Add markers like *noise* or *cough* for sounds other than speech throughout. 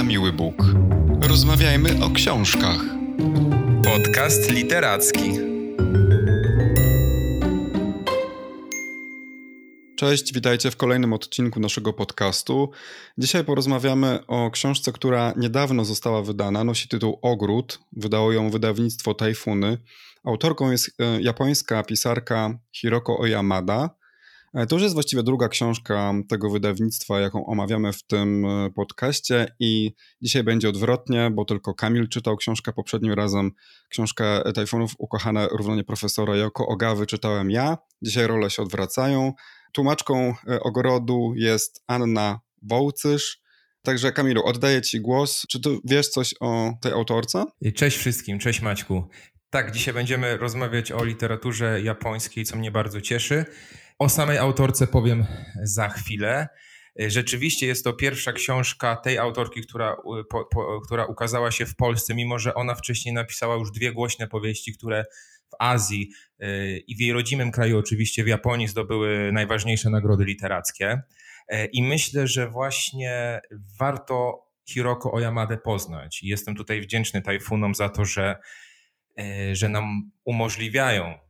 na miły Bóg. Rozmawiajmy o książkach. Podcast literacki. Cześć, witajcie w kolejnym odcinku naszego podcastu. Dzisiaj porozmawiamy o książce, która niedawno została wydana. Nosi tytuł Ogród. Wydało ją wydawnictwo Tajfuny. Autorką jest e, japońska pisarka Hiroko Oyamada. E, to już jest właściwie druga książka tego wydawnictwa, jaką omawiamy w tym e, podcaście i dzisiaj będzie odwrotnie, bo tylko Kamil czytał książkę poprzednim razem. Książkę Tajfunów Ukochane równanie profesora Joko Ogawy czytałem ja. Dzisiaj role się odwracają. Tłumaczką e, ogrodu jest Anna Wołcysz. Także Kamilu, oddaję Ci głos. Czy tu wiesz coś o tej autorce? Cześć wszystkim, cześć Maćku. Tak, dzisiaj będziemy rozmawiać o literaturze japońskiej, co mnie bardzo cieszy. O samej autorce powiem za chwilę. Rzeczywiście jest to pierwsza książka tej autorki, która, po, po, która ukazała się w Polsce, mimo że ona wcześniej napisała już dwie głośne powieści, które w Azji y, i w jej rodzimym kraju, oczywiście w Japonii, zdobyły najważniejsze nagrody literackie. Y, I myślę, że właśnie warto Hiroko Oyamade poznać. I jestem tutaj wdzięczny Tajfunom za to, że, y, że nam umożliwiają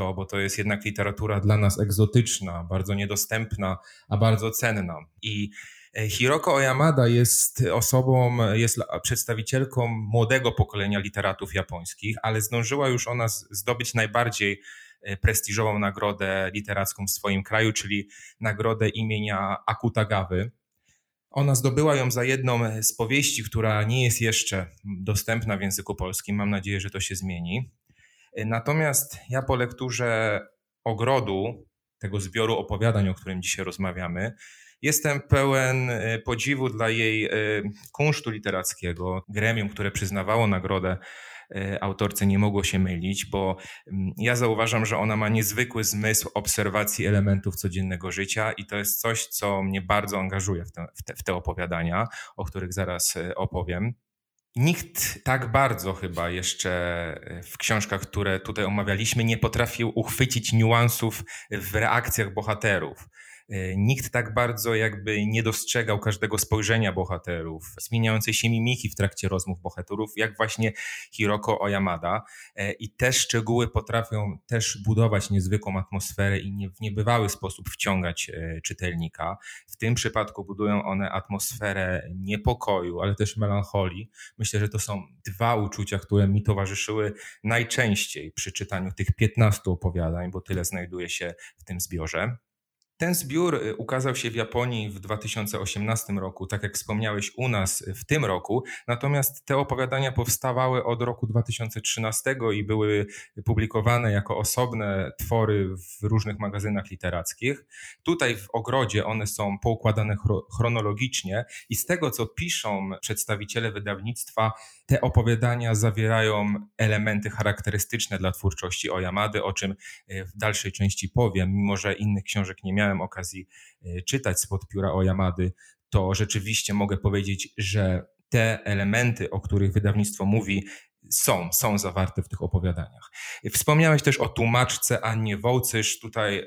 to, bo to jest jednak literatura dla nas egzotyczna, bardzo niedostępna, a bardzo cenna. I e, Hiroko Oyamada jest osobą, jest przedstawicielką młodego pokolenia literatów japońskich, ale zdążyła już ona zdobyć najbardziej e, prestiżową nagrodę literacką w swoim kraju, czyli nagrodę imienia Akutagawy. Ona zdobyła ją za jedną z powieści, która nie jest jeszcze dostępna w języku polskim. Mam nadzieję, że to się zmieni. Natomiast ja po lekturze ogrodu, tego zbioru opowiadań, o którym dzisiaj rozmawiamy, jestem pełen e, podziwu dla jej e, kunsztu literackiego. Gremium, które przyznawało nagrodę autorce nie mogło się mylić, bo mm, ja zauważam, że ona ma niezwykły zmysł obserwacji elementów codziennego życia i to jest coś, co mnie bardzo angażuje w te, w te opowiadania, o których zaraz opowiem. Nikt tak bardzo chyba jeszcze e, w książkach, które tutaj omawialiśmy, nie potrafił uchwycić niuansów w reakcjach bohaterów. E, nikt tak bardzo jakby nie dostrzegał każdego spojrzenia bohaterów, zmieniającej się mimiki w trakcie rozmów bohaterów, jak właśnie Hiroko Oyamada. E, I te szczegóły potrafią też budować niezwykłą atmosferę i nie, w niebywały sposób wciągać e, czytelnika. W tym przypadku budują one atmosferę niepokoju, ale też melancholii. Myślę, że to są dwa uczucia, które mi towarzyszyły najczęściej przy czytaniu tych 15 opowiadań, bo tyle znajduje się w tym zbiorze. Ten zbiór y, ukazał się w Japonii w 2018 roku, tak jak wspomniałeś u nas w tym roku, natomiast te opowiadania powstawały od roku 2013 i były publikowane jako osobne twory w różnych magazynach literackich. Tutaj w ogrodzie one są poukładane chronologicznie i z tego, co piszą przedstawiciele wydawnictwa, te opowiadania zawierają elementy charakterystyczne dla twórczości Oyamady, o czym y, w dalszej części powiem, mimo że innych książek nie miałem okazji e, czytać spod pióra o Yamady, to rzeczywiście mogę powiedzieć, że te elementy, o których wydawnictwo mówi, są, są zawarte w tych opowiadaniach. Wspomniałeś też o tłumaczce Annie Wołcysz. Tutaj e,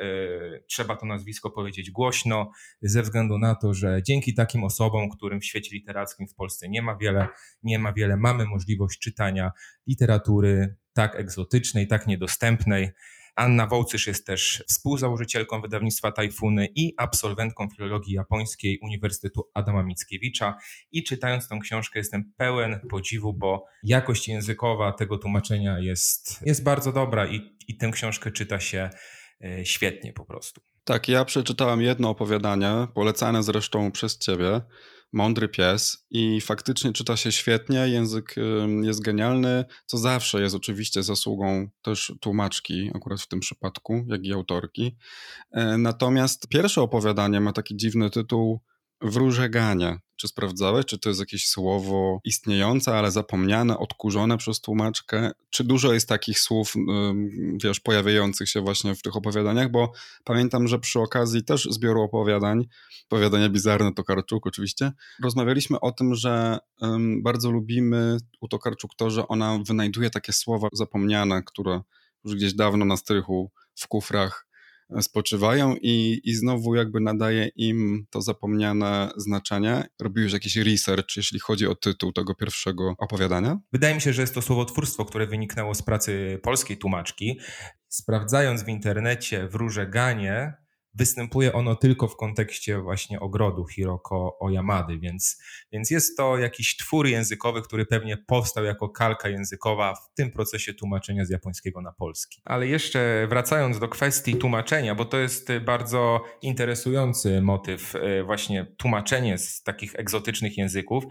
trzeba to nazwisko powiedzieć głośno, ze względu na to, że dzięki takim osobom, którym w świecie literackim w Polsce nie ma wiele, nie ma wiele, mamy możliwość czytania literatury tak egzotycznej, tak niedostępnej. Anna Wołcysz jest też współzałożycielką wydawnictwa Tajfuny i absolwentką filologii japońskiej Uniwersytetu Adama Mickiewicza. I czytając tą książkę jestem pełen podziwu, bo jakość językowa tego tłumaczenia jest, jest bardzo dobra i, i tę książkę czyta się e, świetnie po prostu. Tak, ja przeczytałem jedno opowiadanie, polecane zresztą przez ciebie mądry pies i faktycznie czyta się świetnie, język jest genialny, co zawsze jest oczywiście zasługą też tłumaczki, akurat w tym przypadku, jak i autorki. E, natomiast pierwsze opowiadanie ma taki dziwny tytuł Wróżeganie. Czy sprawdzałeś, czy to jest jakieś słowo istniejące, ale zapomniane, odkurzone przez tłumaczkę? Czy dużo jest takich słów, wiesz, pojawiających się właśnie w tych opowiadaniach? Bo pamiętam, że przy okazji też zbioru opowiadań, opowiadania bizarne Tokarczuk oczywiście, rozmawialiśmy o tym, że bardzo lubimy u Tokarczuk to, że ona wynajduje takie słowa zapomniane, które już gdzieś dawno na strychu w kufrach spoczywają i, i znowu jakby nadaje im to zapomniane znaczenie. Robiłeś jakiś research, jeśli chodzi o tytuł tego pierwszego opowiadania? Wydaje mi się, że jest to słowotwórstwo, które wyniknęło z pracy polskiej tłumaczki. Sprawdzając w internecie w Różeganie, występuje ono tylko w kontekście właśnie ogrodu Hiroko Oyamady, więc, więc jest to jakiś twór językowy, który pewnie powstał jako kalka językowa w tym procesie tłumaczenia z japońskiego na polski. Ale jeszcze wracając do kwestii tłumaczenia, bo to jest bardzo interesujący motyw, e, właśnie tłumaczenie z takich egzotycznych języków.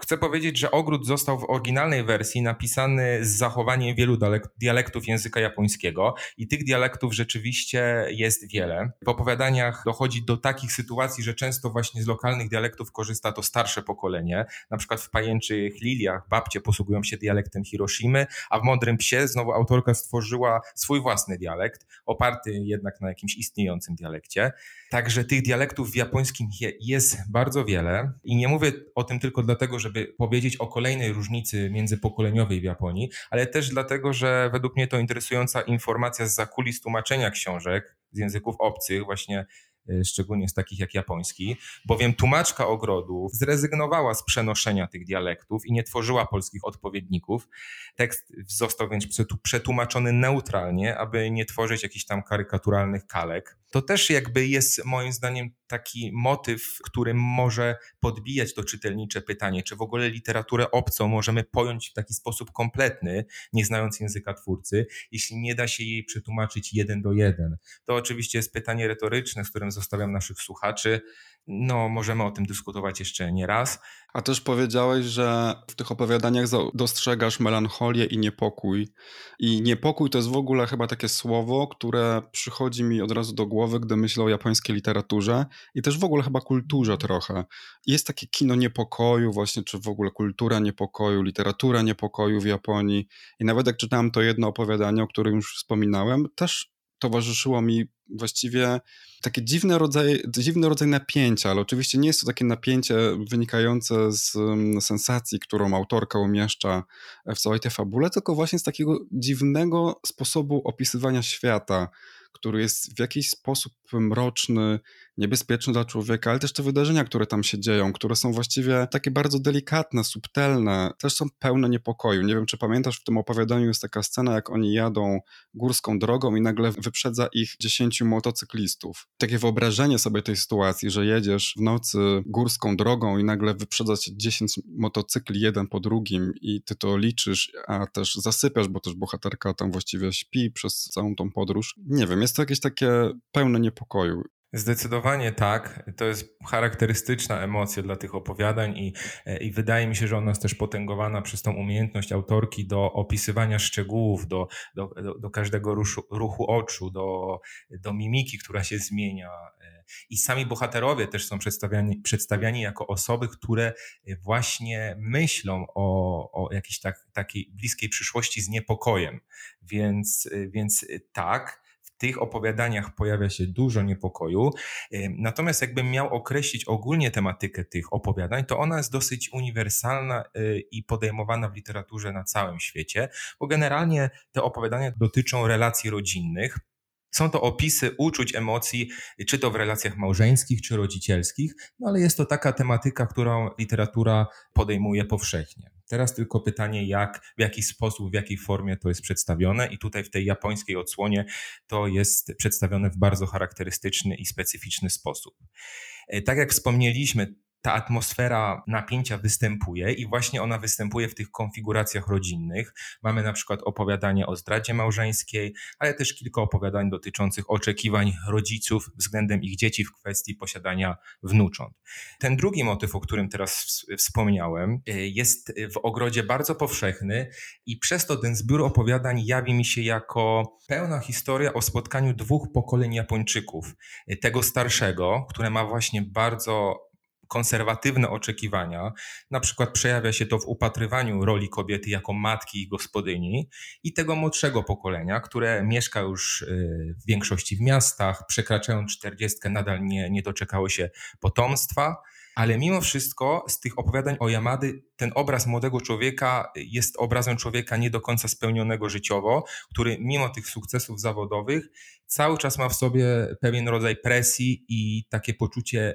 Chcę powiedzieć, że ogród został w oryginalnej wersji napisany z zachowaniem wielu dialektów języka japońskiego i tych dialektów rzeczywiście jest wiele. W opowiadaniach dochodzi do takich sytuacji, że często właśnie z lokalnych dialektów korzysta to starsze pokolenie. Na przykład w Pajęczych Liliach babcie posługują się dialektem Hiroshimy, a w Mądrym Psie znowu autorka stworzyła swój własny dialekt, oparty jednak na jakimś istniejącym dialekcie. Także tych dialektów w japońskim jest bardzo wiele. I nie mówię o tym tylko dlatego, żeby powiedzieć o kolejnej różnicy międzypokoleniowej w Japonii, ale też dlatego, że według mnie to interesująca informacja z zakulis tłumaczenia książek z języków obcych, właśnie szczególnie z takich jak japoński, bowiem tłumaczka ogrodu zrezygnowała z przenoszenia tych dialektów i nie tworzyła polskich odpowiedników. Tekst został więc przetłumaczony neutralnie, aby nie tworzyć jakichś tam karykaturalnych kalek. To też jakby jest moim zdaniem taki motyw, który może podbijać to czytelnicze pytanie, czy w ogóle literaturę obcą możemy pojąć w taki sposób kompletny, nie znając języka twórcy, jeśli nie da się jej przetłumaczyć jeden do jeden. To oczywiście jest pytanie retoryczne, z którym zostawiam naszych słuchaczy. No, możemy o tym dyskutować jeszcze nie raz. A też powiedziałeś, że w tych opowiadaniach dostrzegasz melancholię i niepokój. I niepokój to jest w ogóle chyba takie słowo, które przychodzi mi od razu do głowy, gdy myślę o japońskiej literaturze i też w ogóle chyba kulturze trochę. Jest takie kino niepokoju, właśnie, czy w ogóle kultura niepokoju, literatura niepokoju w Japonii. I nawet jak czytałem to jedno opowiadanie, o którym już wspominałem, też towarzyszyło mi właściwie takie dziwne rodzaj, dziwny rodzaj napięcia, ale oczywiście nie jest to takie napięcie wynikające z um, sensacji, którą autorka umieszcza w całej tej fabule, tylko właśnie z takiego dziwnego sposobu opisywania świata, który jest w jakiś sposób mroczny, niebezpieczny dla człowieka, ale też te wydarzenia, które tam się dzieją, które są właściwie takie bardzo delikatne, subtelne, też są pełne niepokoju. Nie wiem, czy pamiętasz, w tym opowiadaniu jest taka scena, jak oni jadą górską drogą i nagle wyprzedza ich dziesięciu motocyklistów. Takie wyobrażenie sobie tej sytuacji, że jedziesz w nocy górską drogą i nagle wyprzedza cię dziesięć motocykli jeden po drugim i ty to liczysz, a też zasypiasz, bo też bohaterka tam właściwie śpi przez całą tą podróż. Nie wiem, jest to jakieś takie pełne niepokoju. Zdecydowanie tak. To jest charakterystyczna emocja dla tych opowiadań i, e, i wydaje mi się, że ona jest też potęgowana przez tą umiejętność autorki do opisywania szczegółów, do, do, do, każdego ruszu, ruchu oczu, do, do mimiki, która się zmienia. E, I sami bohaterowie też są przedstawiani, przedstawiani jako osoby, które właśnie myślą o, o jakiejś tak, takiej bliskiej przyszłości z niepokojem. Więc, e, więc tak tych opowiadaniach pojawia się dużo niepokoju. Natomiast jakbym miał określić ogólnie tematykę tych opowiadań, to ona jest dosyć uniwersalna y, i podejmowana w literaturze na całym świecie, bo generalnie te opowiadania dotyczą relacji rodzinnych. Są to opisy uczuć, emocji, czy to w relacjach małżeńskich, czy rodzicielskich, no ale jest to taka tematyka, którą literatura podejmuje powszechnie. Teraz tylko pytanie, jak, w jaki sposób, w jakiej formie to jest przedstawione, i tutaj w tej japońskiej odsłonie to jest przedstawione w bardzo charakterystyczny i specyficzny sposób. E, tak jak wspomnieliśmy, ta atmosfera napięcia występuje i właśnie ona występuje w tych konfiguracjach rodzinnych. Mamy na przykład opowiadanie o zdradzie małżeńskiej, ale też kilka opowiadań dotyczących oczekiwań rodziców względem ich dzieci w kwestii posiadania wnucząt. Ten drugi motyw, o którym teraz wspomniałem, e, jest w ogrodzie bardzo powszechny i przez to ten zbiór opowiadań jawi mi się jako pełna historia o spotkaniu dwóch pokoleń Japończyków. E, tego starszego, które ma właśnie bardzo konserwatywne oczekiwania, na przykład przejawia się to w upatrywaniu roli kobiety jako matki i gospodyni, i tego młodszego pokolenia, które mieszka już y, w większości w miastach, przekraczając czterdziestkę, nadal nie, nie doczekały się potomstwa. ale mimo wszystko z tych opowiadań o Yamady ten obraz młodego człowieka jest obrazem człowieka nie do końca spełnionego życiowo, który mimo tych sukcesów zawodowych cały czas ma w sobie pewien rodzaj presji i takie poczucie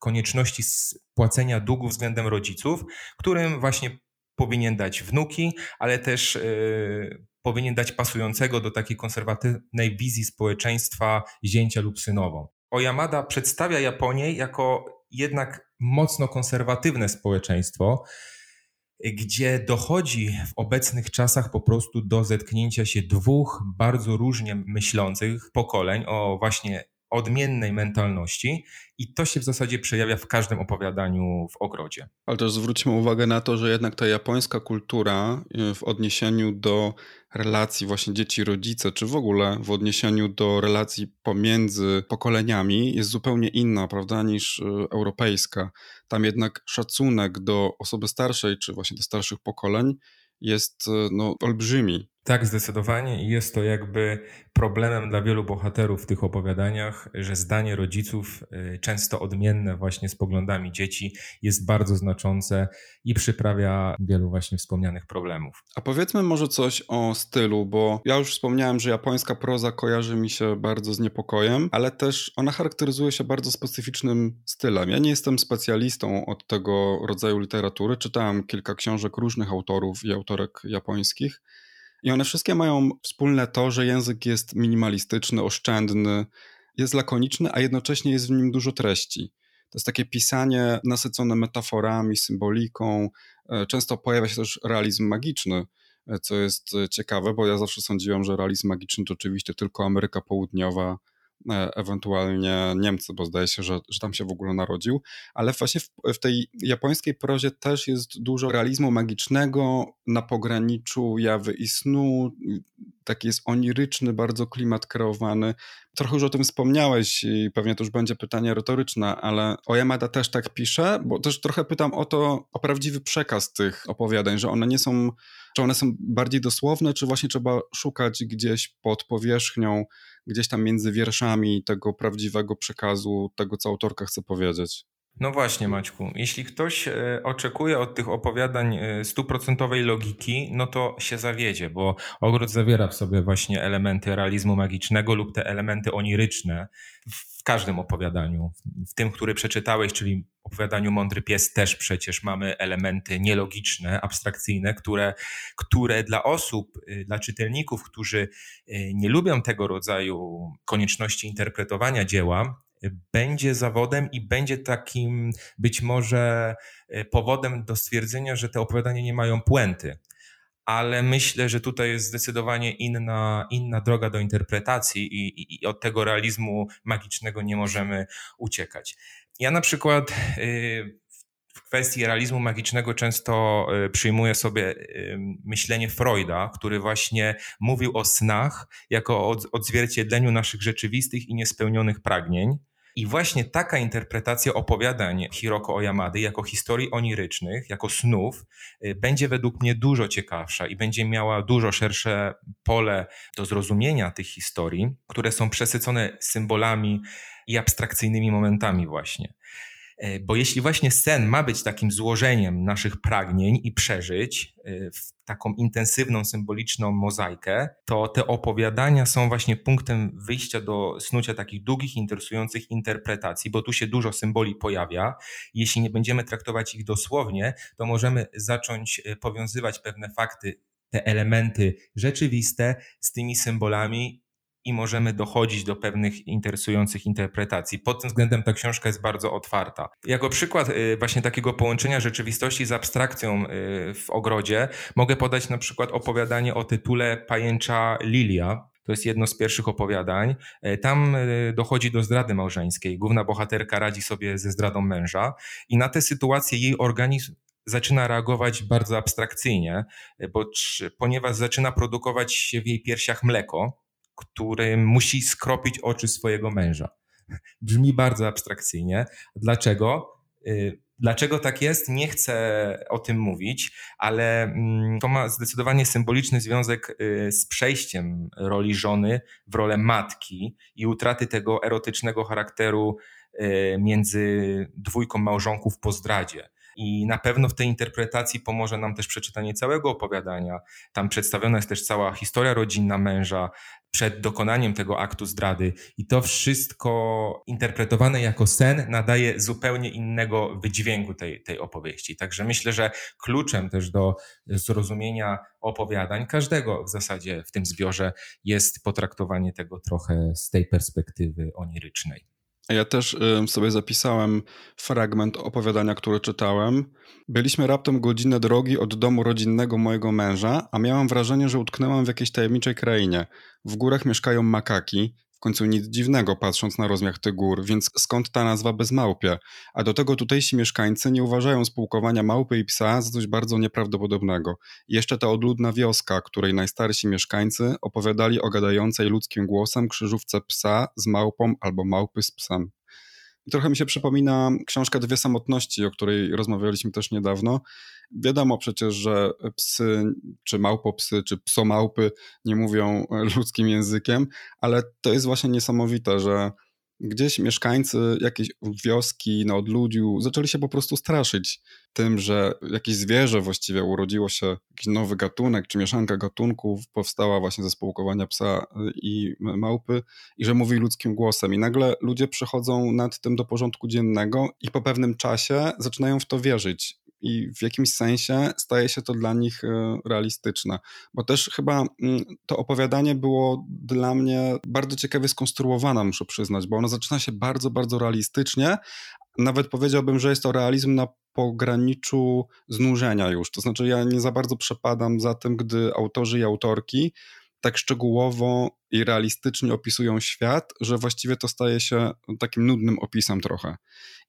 konieczności spłacenia długów względem rodziców, którym właśnie powinien dać wnuki, ale też yy, powinien dać pasującego do takiej konserwatywnej wizji społeczeństwa zięcia lub synową. Oyamada przedstawia Japonię jako jednak mocno konserwatywne społeczeństwo, gdzie dochodzi w obecnych czasach po prostu do zetknięcia się dwóch bardzo różnie myślących pokoleń o właśnie odmiennej mentalności i to się w zasadzie przejawia w każdym opowiadaniu w ogrodzie. Ale też zwróćmy uwagę na to, że jednak ta japońska kultura y, w odniesieniu do relacji właśnie dzieci-rodzice, czy w ogóle w odniesieniu do relacji pomiędzy pokoleniami jest zupełnie inna, prawda, niż y, europejska. Tam jednak szacunek do osoby starszej, czy właśnie do starszych pokoleń jest y, no, olbrzymi. Tak, zdecydowanie. I jest to jakby problemem dla wielu bohaterów w tych opowiadaniach, że zdanie rodziców, y, często odmienne właśnie z poglądami dzieci, jest bardzo znaczące i przyprawia wielu właśnie wspomnianych problemów. A powiedzmy może coś o stylu, bo ja już wspomniałem, że japońska proza kojarzy mi się bardzo z niepokojem, ale też ona charakteryzuje się bardzo specyficznym stylem. Ja nie jestem specjalistą od tego rodzaju literatury. Czytałem kilka książek różnych autorów i autorek japońskich. I one wszystkie mają wspólne to, że język jest minimalistyczny, oszczędny, jest lakoniczny, a jednocześnie jest w nim dużo treści. To jest takie pisanie nasycone metaforami, symboliką. E, często pojawia się też realizm magiczny, e, co jest e, ciekawe, bo ja zawsze sądziłem, że realizm magiczny to oczywiście tylko Ameryka Południowa, ewentualnie Niemcy, bo zdaje się, że, że tam się w ogóle narodził, ale właśnie w, w, tej japońskiej prozie też jest dużo realizmu magicznego na pograniczu jawy i snu, taki jest oniryczny, bardzo klimat kreowany. Trochę już o tym wspomniałeś i pewnie to już będzie pytanie retoryczne, ale Oyamada też tak pisze, bo też trochę pytam o to, o prawdziwy przekaz tych opowiadań, że one nie są, czy one są bardziej dosłowne, czy właśnie trzeba szukać gdzieś pod powierzchnią, gdzieś tam między wierszami tego prawdziwego przekazu, tego co autorka chce powiedzieć. No właśnie, Maćku. Jeśli ktoś e, oczekuje od tych opowiadań e, stuprocentowej logiki, no to się zawiedzie, bo ogród zawiera w sobie właśnie elementy realizmu magicznego lub te elementy oniryczne w każdym opowiadaniu. W tym, który przeczytałeś, czyli opowiadaniu Mądry Pies, też przecież mamy elementy nielogiczne, abstrakcyjne, które, które dla osób, e, dla czytelników, którzy nie lubią tego rodzaju konieczności interpretowania dzieła, będzie zawodem i będzie takim być może e, powodem do stwierdzenia, że te opowiadania nie mają puenty. Ale myślę, że tutaj jest zdecydowanie inna, inna droga do interpretacji i, i, i od tego realizmu magicznego nie możemy uciekać. Ja na przykład e, w kwestii realizmu magicznego często e, przyjmuję sobie myślenie Freuda, który właśnie mówił o snach jako o odzwierciedleniu naszych rzeczywistych i niespełnionych pragnień. I właśnie taka interpretacja opowiadań Hiroko Oyamady jako historii onirycznych, jako snów, y, będzie według mnie dużo ciekawsza i będzie miała dużo szersze pole do zrozumienia tych historii, które są przesycone symbolami i abstrakcyjnymi momentami właśnie. E, bo jeśli właśnie sen ma być takim złożeniem naszych pragnień i przeżyć e, w taką intensywną, symboliczną mozaikę, to te opowiadania są właśnie punktem wyjścia do snucia takich długich, interesujących interpretacji, bo tu się dużo symboli pojawia. Jeśli nie będziemy traktować ich dosłownie, to możemy zacząć e, powiązywać pewne fakty, te elementy rzeczywiste z tymi symbolami i możemy dochodzić do pewnych interesujących interpretacji. Pod tym względem ta książka jest bardzo otwarta. Jako przykład y, właśnie takiego połączenia rzeczywistości z abstrakcją y, w ogrodzie mogę podać na przykład opowiadanie o tytule Pajęcza Lilia, to jest jedno z pierwszych opowiadań. Y, tam dochodzi do zdrady małżeńskiej. Główna bohaterka radzi sobie ze zdradą męża i na tę sytuację jej organizm zaczyna reagować bardzo abstrakcyjnie, bo, ponieważ zaczyna produkować się w jej piersiach mleko, który musi skropić oczy swojego męża. *laughs* Brzmi bardzo abstrakcyjnie. Dlaczego? Y, dlaczego tak jest? Nie chcę o tym mówić, ale mm, to ma zdecydowanie symboliczny związek y, z przejściem roli żony w rolę matki i utraty tego erotycznego charakteru między dwójką małżonków po zdradzie. I na pewno w tej interpretacji pomoże nam też przeczytanie całego opowiadania. Tam przedstawiona jest też cała historia rodzinna męża przed dokonaniem tego aktu zdrady. I to wszystko interpretowane jako sen nadaje zupełnie innego wydźwięku tej, tej opowieści. Także myślę, że kluczem też do zrozumienia opowiadań, każdego w zasadzie w tym zbiorze, jest potraktowanie tego trochę z tej perspektywy onirycznej. Ja też sobie zapisałem fragment opowiadania, który czytałem. Byliśmy raptem godzinę drogi od domu rodzinnego mojego męża, a miałam wrażenie, że utknęłam w jakiejś tajemniczej krainie. W górach mieszkają makaki, w końcu nic dziwnego patrząc na rozmiar tych gór, więc skąd ta nazwa bez małpie? A do tego tutejsi mieszkańcy nie uważają spółkowania małpy i psa za coś bardzo nieprawdopodobnego. Jeszcze ta odludna wioska, której najstarsi mieszkańcy opowiadali o gadającej ludzkim głosem krzyżówce psa z małpą albo małpy z psem. Trochę mi się przypomina książka Dwie Samotności, o której rozmawialiśmy też niedawno. Wiadomo przecież, że psy, czy małpopsy, czy psomałpy nie mówią *laughs* ludzkim językiem, ale to jest właśnie niesamowite, że gdzieś mieszkańcy jakiejś wioski na odludziu zaczęli się po prostu straszyć tym, że jakieś zwierzę właściwie urodziło się, jakiś nowy gatunek, czy mieszanka gatunków powstała właśnie ze spółkowania psa i małpy i że mówi ludzkim głosem. I nagle ludzie przychodzą nad tym do porządku dziennego i po pewnym czasie zaczynają w to wierzyć i w jakimś sensie staje się to dla nich e, realistyczne. Bo też chyba mm, to opowiadanie było dla mnie bardzo ciekawie skonstruowane, muszę przyznać, bo ono zaczyna się bardzo, bardzo realistycznie. Nawet powiedziałbym, że jest to realizm na pograniczu znużenia już. To znaczy, ja nie za bardzo przepadam za tym, gdy autorzy i autorki tak szczegółowo i realistycznie opisują świat, że właściwie to staje się takim nudnym opisem trochę.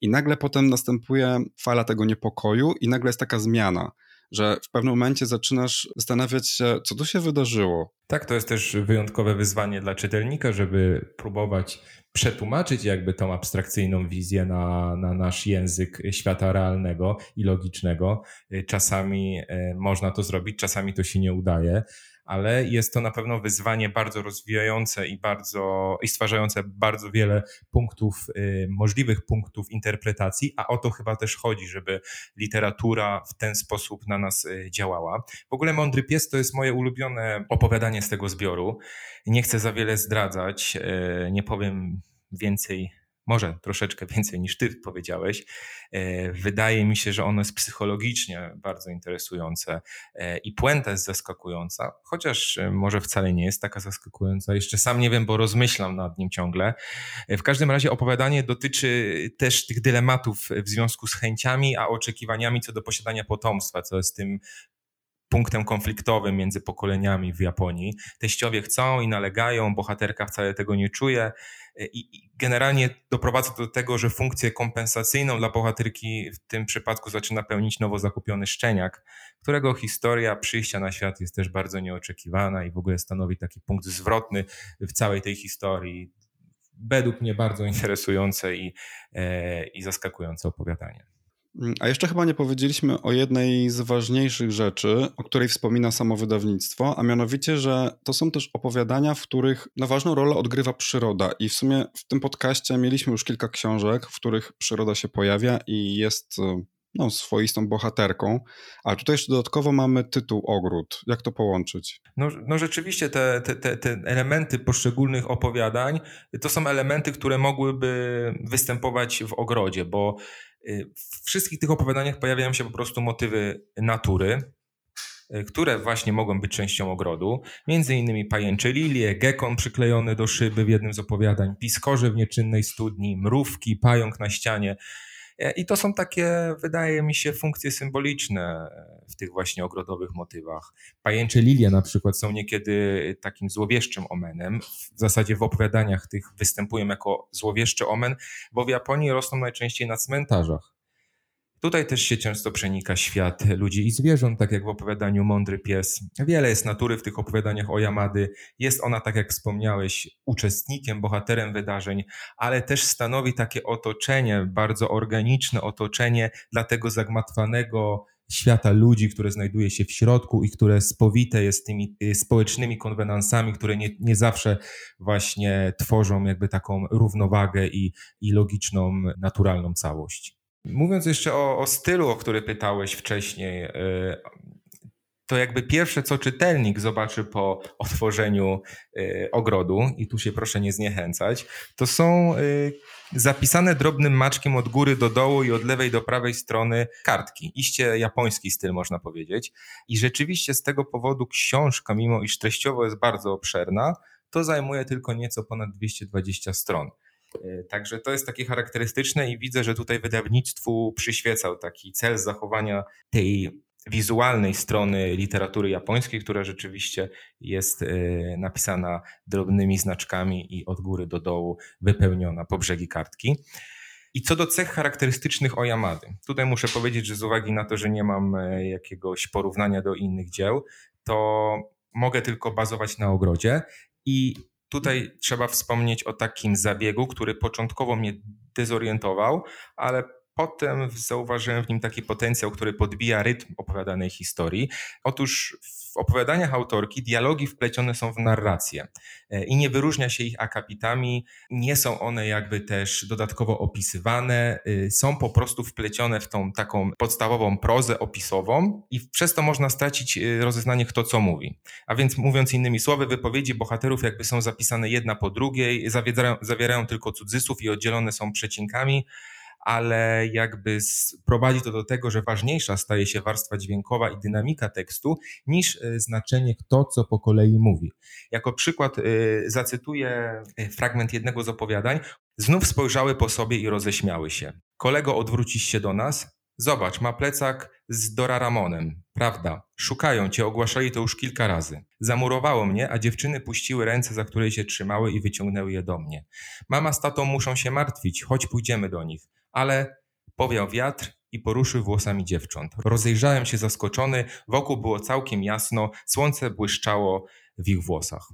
I nagle potem następuje fala tego niepokoju, i nagle jest taka zmiana, że w pewnym momencie zaczynasz zastanawiać się, co tu się wydarzyło. Tak, to jest też wyjątkowe wyzwanie dla czytelnika, żeby próbować przetłumaczyć jakby tą abstrakcyjną wizję na, na nasz język świata realnego i logicznego. Czasami e, można to zrobić, czasami to się nie udaje ale jest to na pewno wyzwanie bardzo rozwijające i bardzo i stwarzające bardzo wiele punktów, y, możliwych punktów interpretacji, a o to chyba też chodzi, żeby literatura w ten sposób na nas y, działała. W ogóle Mądry Pies to jest moje ulubione opowiadanie z tego zbioru. Nie chcę za wiele zdradzać, y, nie powiem więcej może troszeczkę więcej niż ty powiedziałeś. E, wydaje mi się, że ono jest psychologicznie bardzo interesujące e, i puenta jest zaskakująca, chociaż e, może wcale nie jest taka zaskakująca. Jeszcze sam nie wiem, bo rozmyślam nad nim ciągle. W każdym razie opowiadanie dotyczy też tych dylematów w związku z chęciami, a oczekiwaniami co do posiadania potomstwa, co jest tym punktem konfliktowym między pokoleniami w Japonii. Teściowie chcą i nalegają, bohaterka wcale tego nie czuje i generalnie doprowadza do tego, że funkcję kompensacyjną dla bohaterki w tym przypadku zaczyna pełnić nowo zakupiony szczeniak, którego historia przyjścia na świat jest też bardzo nieoczekiwana i w ogóle stanowi taki punkt zwrotny w całej tej historii. Według mnie bardzo interesujące i, e, i zaskakujące opowiadanie. Mm, a jeszcze chyba nie powiedzieliśmy o jednej z ważniejszych rzeczy, o której wspomina samo wydawnictwo, a mianowicie, że to są też opowiadania, w których no, ważną rolę odgrywa przyroda. I w sumie w tym podcaście mieliśmy już kilka książek, w których przyroda się pojawia i jest e, no, swoistą bohaterką, a tutaj jeszcze dodatkowo mamy tytuł Ogród. Jak to połączyć? No, no rzeczywiście te, te, te, elementy poszczególnych opowiadań to są elementy, które mogłyby występować w ogrodzie, bo w wszystkich tych opowiadaniach pojawiają się po prostu motywy natury, y, które właśnie mogą być częścią ogrodu. Między innymi pajęcze lilie, gekon przyklejony do szyby w jednym z opowiadań, piskorze w nieczynnej studni, mrówki, pająk na ścianie. E, I to są takie, wydaje mi się, funkcje symboliczne w tych właśnie ogrodowych motywach. Pajęcze lilie na przykład są niekiedy takim złowieszczym omenem. W zasadzie w opowiadaniach tych występują jako złowieszczy omen, bo w Japonii rosną najczęściej na cmentarzach. Tutaj też się często przenika świat ludzi i zwierząt, tak jak w opowiadaniu Mądry Pies. Wiele jest natury w tych opowiadaniach o Yamady. Jest ona, tak jak wspomniałeś, uczestnikiem, bohaterem wydarzeń, ale też stanowi takie otoczenie, bardzo organiczne otoczenie dla tego zagmatwanego świata ludzi, które znajduje się w środku i które spowite jest tymi y, społecznymi konwenansami, które nie, nie zawsze właśnie tworzą jakby taką równowagę i, i logiczną, naturalną całość. Mówiąc jeszcze o, o stylu, o który pytałeś wcześniej, y, to jakby pierwsze, co czytelnik zobaczy po otworzeniu y, ogrodu, i tu się proszę nie zniechęcać, to są y, zapisane drobnym maczkiem od góry do dołu i od lewej do prawej strony kartki. Iście japoński styl, można powiedzieć. I rzeczywiście z tego powodu książka, mimo iż treściowo jest bardzo obszerna, to zajmuje tylko nieco ponad 220 stron. Y, także to jest takie charakterystyczne i widzę, że tutaj wydawnictwu przyświecał taki cel zachowania tej wizualnej strony literatury japońskiej, która rzeczywiście jest e, napisana drobnymi znaczkami i od góry do dołu wypełniona po brzegi kartki. I co do cech charakterystycznych Oyamady, tutaj muszę powiedzieć, że z uwagi na to, że nie mam e, jakiegoś porównania do innych dzieł, to mogę tylko bazować na ogrodzie i tutaj trzeba wspomnieć o takim zabiegu, który początkowo mnie dezorientował, ale potem zauważyłem w nim taki potencjał, który podbija rytm opowiadanej historii. Otóż w opowiadaniach autorki dialogi wplecione są w narrację e, i nie wyróżnia się ich akapitami, nie są one jakby też dodatkowo opisywane, y, są po prostu wplecione w tą taką podstawową prozę opisową i przez to można stracić y, rozeznanie kto co mówi. A więc mówiąc innymi słowy, wypowiedzi bohaterów jakby są zapisane jedna po drugiej, zawierają, zawierają tylko cudzysłów i oddzielone są przecinkami, ale jakby prowadzi to do tego, że ważniejsza staje się warstwa dźwiękowa i dynamika tekstu niż e, znaczenie kto co po kolei mówi. Jako przykład e, zacytuję e, fragment jednego z opowiadań. Znów spojrzały po sobie i roześmiały się. Kolego, odwrócisz się do nas? Zobacz, ma plecak z Doraramonem. Prawda. Szukają cię, ogłaszali to już kilka razy. Zamurowało mnie, a dziewczyny puściły ręce, za które się trzymały i wyciągnęły je do mnie. Mama z tatą muszą się martwić, choć pójdziemy do nich ale powiał wiatr i poruszył włosami dziewcząt. Rozejrzałem się zaskoczony, wokół było całkiem jasno, słońce błyszczało w ich włosach.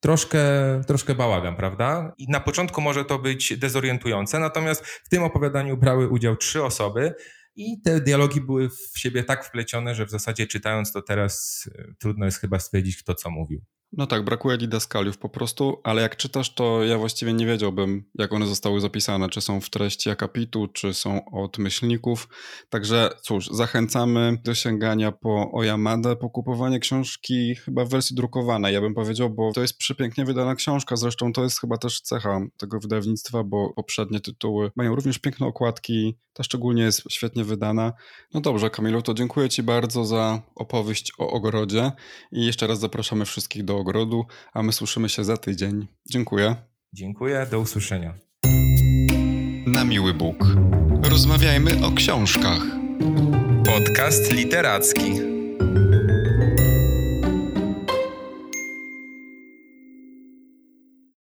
Troszkę, troszkę bałagan, prawda? I na początku może to być dezorientujące, natomiast w tym opowiadaniu brały udział trzy osoby i te dialogi były w siebie tak wplecione, że w zasadzie czytając to teraz e, trudno jest chyba stwierdzić, kto co mówił. No tak, brakuje didaskaliów po prostu, ale jak czytasz, to ja właściwie nie wiedziałbym, jak one zostały zapisane, czy są w treści akapitu, czy są od myślników. Także cóż, zachęcamy do sięgania po Oyamadę, po kupowanie książki chyba w wersji drukowanej, ja bym powiedział, bo to jest przepięknie wydana książka, zresztą to jest chyba też cecha tego wydawnictwa, bo poprzednie tytuły mają również piękne okładki, ta szczególnie jest świetnie wydana. No dobrze, Kamilu, to dziękuję Ci bardzo za opowieść o ogrodzie. I jeszcze raz zapraszamy wszystkich do ogrodu, a my słyszymy się za tydzień. Dziękuję. Dziękuję, do usłyszenia. Na miły Bóg. Rozmawiajmy o książkach. Podcast literacki.